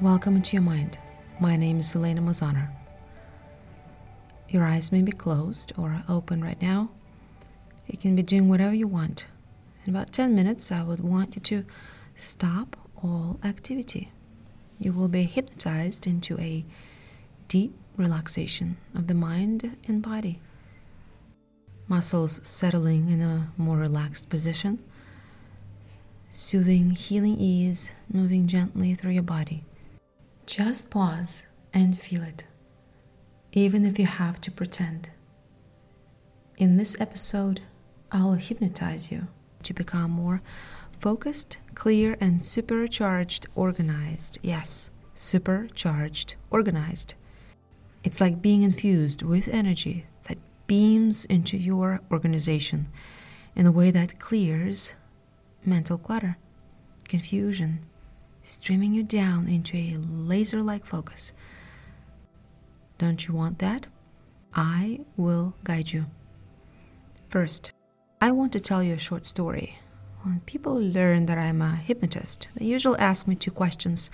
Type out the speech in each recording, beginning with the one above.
Welcome into your mind. My name is Elena Mosaner. Your eyes may be closed or open right now. You can be doing whatever you want. In about 10 minutes, I would want you to stop all activity. You will be hypnotized into a deep relaxation of the mind and body. Muscles settling in a more relaxed position. Soothing, healing ease moving gently through your body. Just pause and feel it, even if you have to pretend. In this episode, I'll hypnotize you to become more focused, clear, and supercharged organized. Yes, supercharged organized. It's like being infused with energy that beams into your organization in a way that clears mental clutter, confusion, streaming you down into a laser like focus. Don't you want that? I will guide you. First, I want to tell you a short story. When people learn that I'm a hypnotist, they usually ask me two questions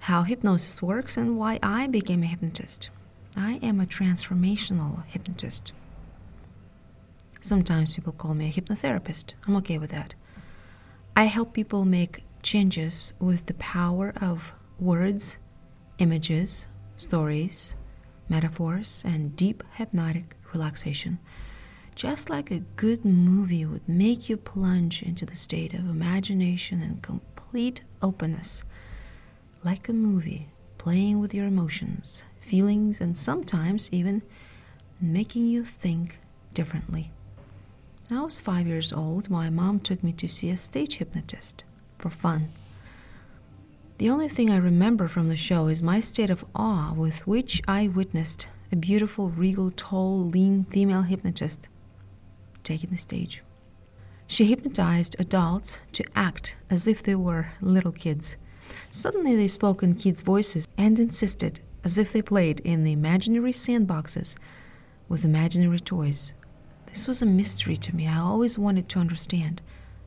how hypnosis works and why I became a hypnotist. I am a transformational hypnotist. Sometimes people call me a hypnotherapist. I'm okay with that. I help people make changes with the power of words, images, stories, metaphors, and deep hypnotic relaxation. Just like a good movie would make you plunge into the state of imagination and complete openness. Like a movie, playing with your emotions, feelings, and sometimes even making you think differently. When I was five years old, my mom took me to see a stage hypnotist for fun. The only thing I remember from the show is my state of awe with which I witnessed a beautiful, regal, tall, lean female hypnotist taking the stage. She hypnotized adults to act as if they were little kids. Suddenly, they spoke in kids' voices and insisted as if they played in the imaginary sandboxes with imaginary toys. This was a mystery to me. I always wanted to understand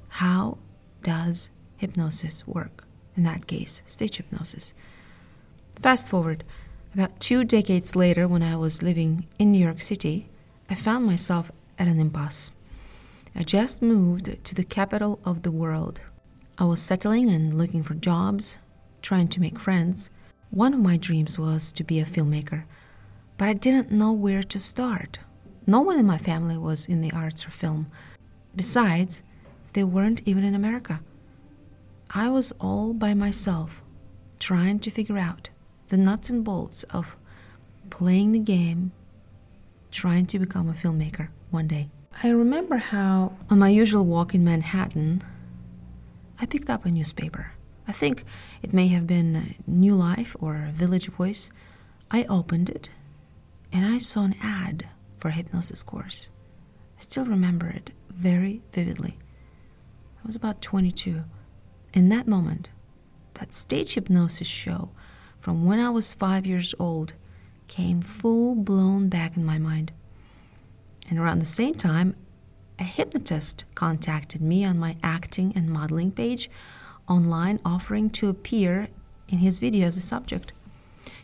how does hypnosis work. In that case, stage hypnosis. Fast forward, about two decades later, when I was living in New York City, I found myself at an impasse. I just moved to the capital of the world. I was settling and looking for jobs, trying to make friends. One of my dreams was to be a filmmaker, but I didn't know where to start. No one in my family was in the arts or film. Besides, they weren't even in America. I was all by myself, trying to figure out the nuts and bolts of playing the game, trying to become a filmmaker one day. I remember how, on my usual walk in Manhattan, I picked up a newspaper. I think it may have been New Life or Village Voice. I opened it and I saw an ad for a hypnosis course. I still remember it very vividly. I was about 22. In that moment, that stage hypnosis show from when I was five years old came full blown back in my mind. And around the same time, a hypnotist contacted me on my acting and modeling page online, offering to appear in his video as a subject.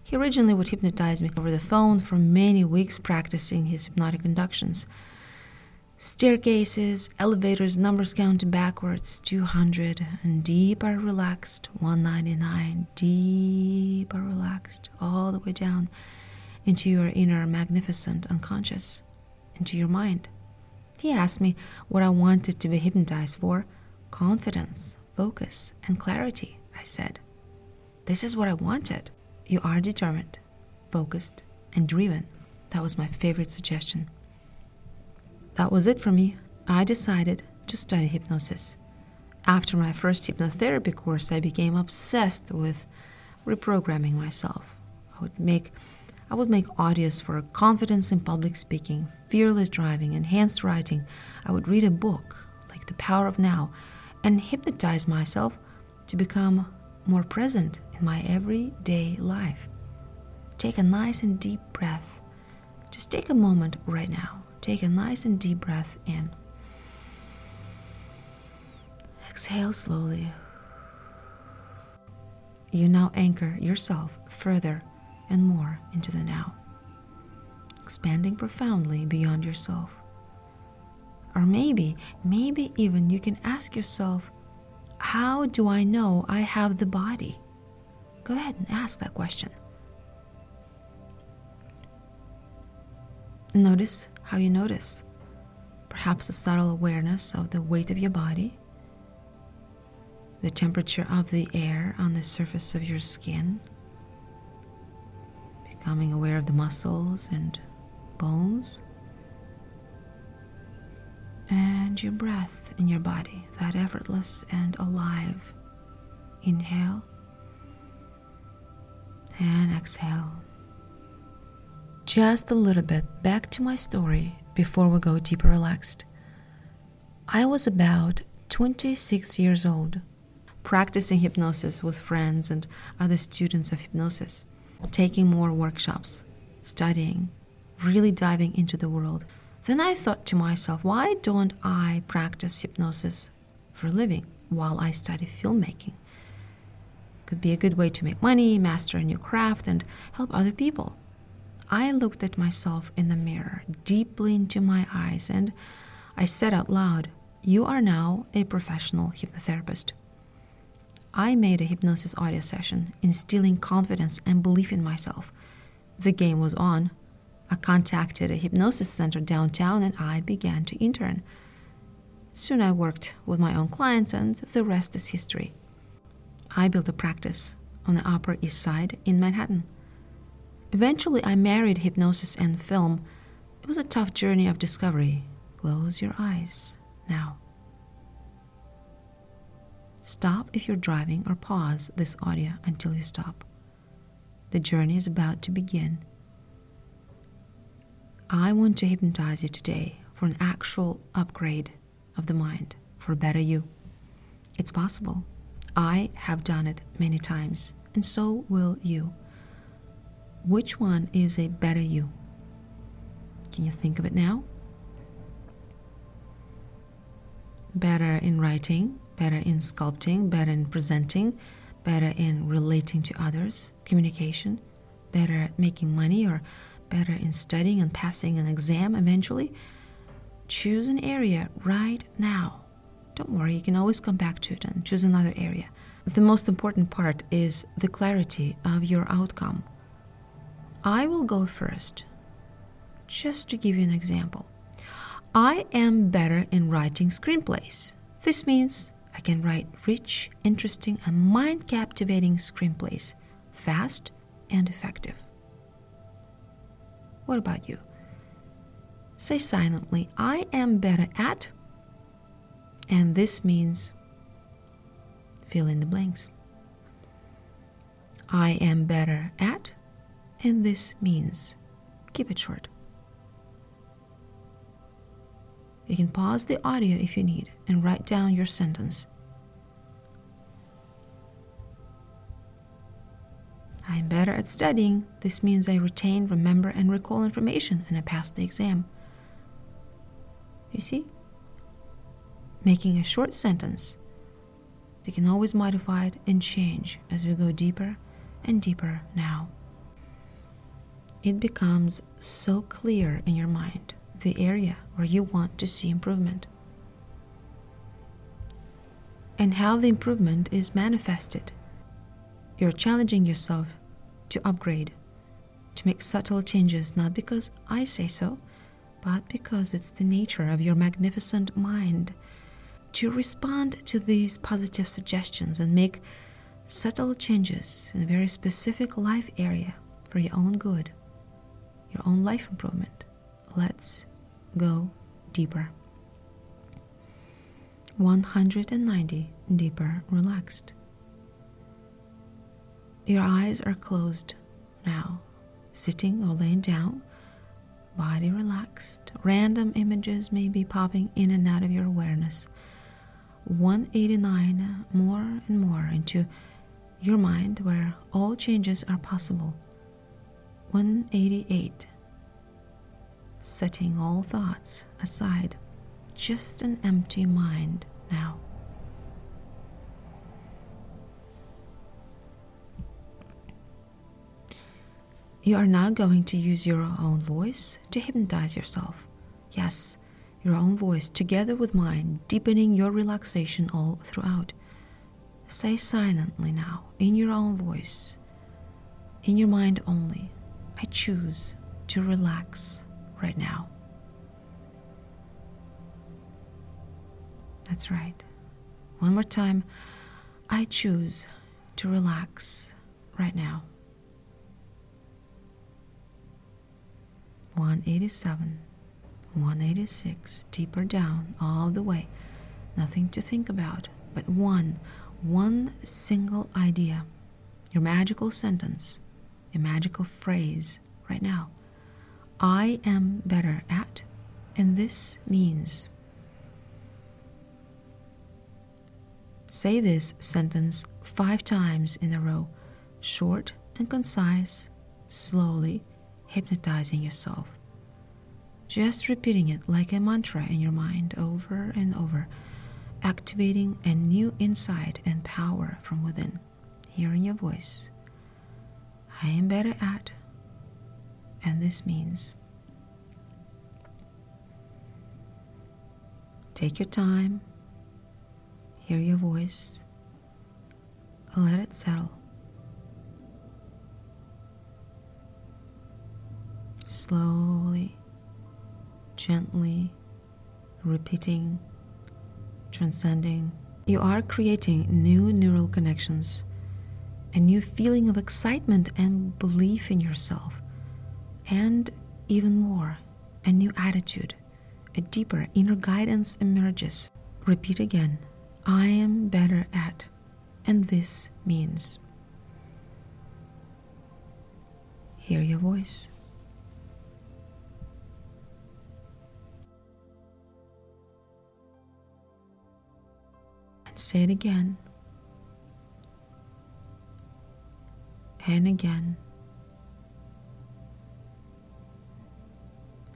He originally would hypnotize me over the phone for many weeks, practicing his hypnotic inductions. Staircases, elevators, numbers counted backwards 200, and deeper relaxed 199, deeper relaxed all the way down into your inner magnificent unconscious, into your mind. He asked me what I wanted to be hypnotized for confidence, focus, and clarity. I said, This is what I wanted. You are determined, focused, and driven. That was my favorite suggestion. That was it for me. I decided to study hypnosis. After my first hypnotherapy course, I became obsessed with reprogramming myself. I would make I would make audios for confidence in public speaking, fearless driving, enhanced writing. I would read a book like The Power of Now and hypnotize myself to become more present in my everyday life. Take a nice and deep breath. Just take a moment right now. Take a nice and deep breath in. Exhale slowly. you now anchor yourself further and more into the now, expanding profoundly beyond yourself. Or maybe, maybe even you can ask yourself, How do I know I have the body? Go ahead and ask that question. Notice how you notice. Perhaps a subtle awareness of the weight of your body, the temperature of the air on the surface of your skin, becoming aware of the muscles and bones, and your breath in your body, that effortless and alive. Inhale and exhale. Just a little bit back to my story before we go deeper relaxed. I was about 26 years old, practicing hypnosis with friends and other students of hypnosis, taking more workshops, studying, really diving into the world. Then I thought to myself, why don't I practice hypnosis for a living while I study filmmaking? Could be a good way to make money, master a new craft, and help other people. I looked at myself in the mirror, deeply into my eyes, and I said out loud, You are now a professional hypnotherapist. I made a hypnosis audio session, instilling confidence and belief in myself. The game was on. I contacted a hypnosis center downtown and I began to intern. Soon I worked with my own clients, and the rest is history. I built a practice on the Upper East Side in Manhattan. Eventually, I married hypnosis and film. It was a tough journey of discovery. Close your eyes now. Stop if you're driving or pause this audio until you stop. The journey is about to begin. I want to hypnotize you today for an actual upgrade of the mind, for a better you. It's possible. I have done it many times, and so will you. Which one is a better you? Can you think of it now? Better in writing, better in sculpting, better in presenting, better in relating to others, communication, better at making money, or better in studying and passing an exam eventually? Choose an area right now don't worry, you can always come back to it and choose another area. The most important part is the clarity of your outcome. I will go first, just to give you an example. I am better in writing screenplays. This means I can write rich, interesting, and mind captivating screenplays fast and effective. What about you? Say silently, I am better at and this means fill in the blanks. I am better at, and this means keep it short. You can pause the audio if you need and write down your sentence. I am better at studying. This means I retain, remember, and recall information and I pass the exam. You see? making a short sentence. You can always modify it and change as we go deeper and deeper now. It becomes so clear in your mind the area where you want to see improvement and how the improvement is manifested. You're challenging yourself to upgrade, to make subtle changes, not because I say so, but because it's the nature of your magnificent mind to respond to these positive suggestions and make subtle changes in a very specific life area for your own good, your own life improvement. Let's go deeper. 190 deeper relaxed. Your eyes are closed now, sitting or laying down, body relaxed. Random images may be popping in and out of your awareness 189 more and more into your mind where all changes are possible. 188 setting all thoughts aside, just an empty mind now. You are now going to use your own voice to hypnotize yourself. Yes, your own voice together with mine, deepening your relaxation all throughout. Say silently now, in your own voice, in your mind only, I choose to relax right now. That's right. One more time, I choose to relax right now. 187, 186, deeper down, all the way. Nothing to think about, but one, one single idea. Your magical sentence, your magical phrase right now. I am better at, and this means. Say this sentence five times in a row, short and concise, slowly hypnotizing yourself. Just repeating it like a mantra in your mind over and over, activating a new insight and power from within. Hearing your voice. I am better at, and this means. Take your time, hear your voice, let it settle. slowly, gently, repeating, transcending. You are creating new neural connections, a new feeling of excitement and belief in yourself, and even more, a new attitude, a deeper inner guidance emerges. Repeat again I am better at, and this means. Hear your voice. and say it again and again.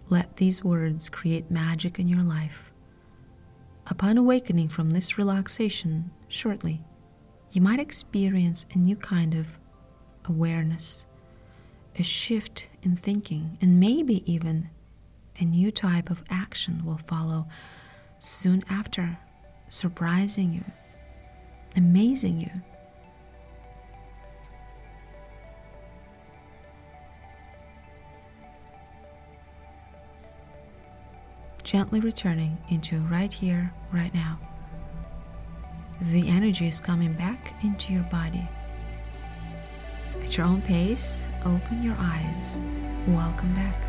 Let these words create magic in your life. Upon awakening from this relaxation shortly, you might experience a new kind of awareness, a shift in thinking, and maybe even a new type of action will follow soon after surprising you, amazing you. Gently returning into right here, right now. The energy is coming back into your body. At your own pace, open your eyes. Welcome back.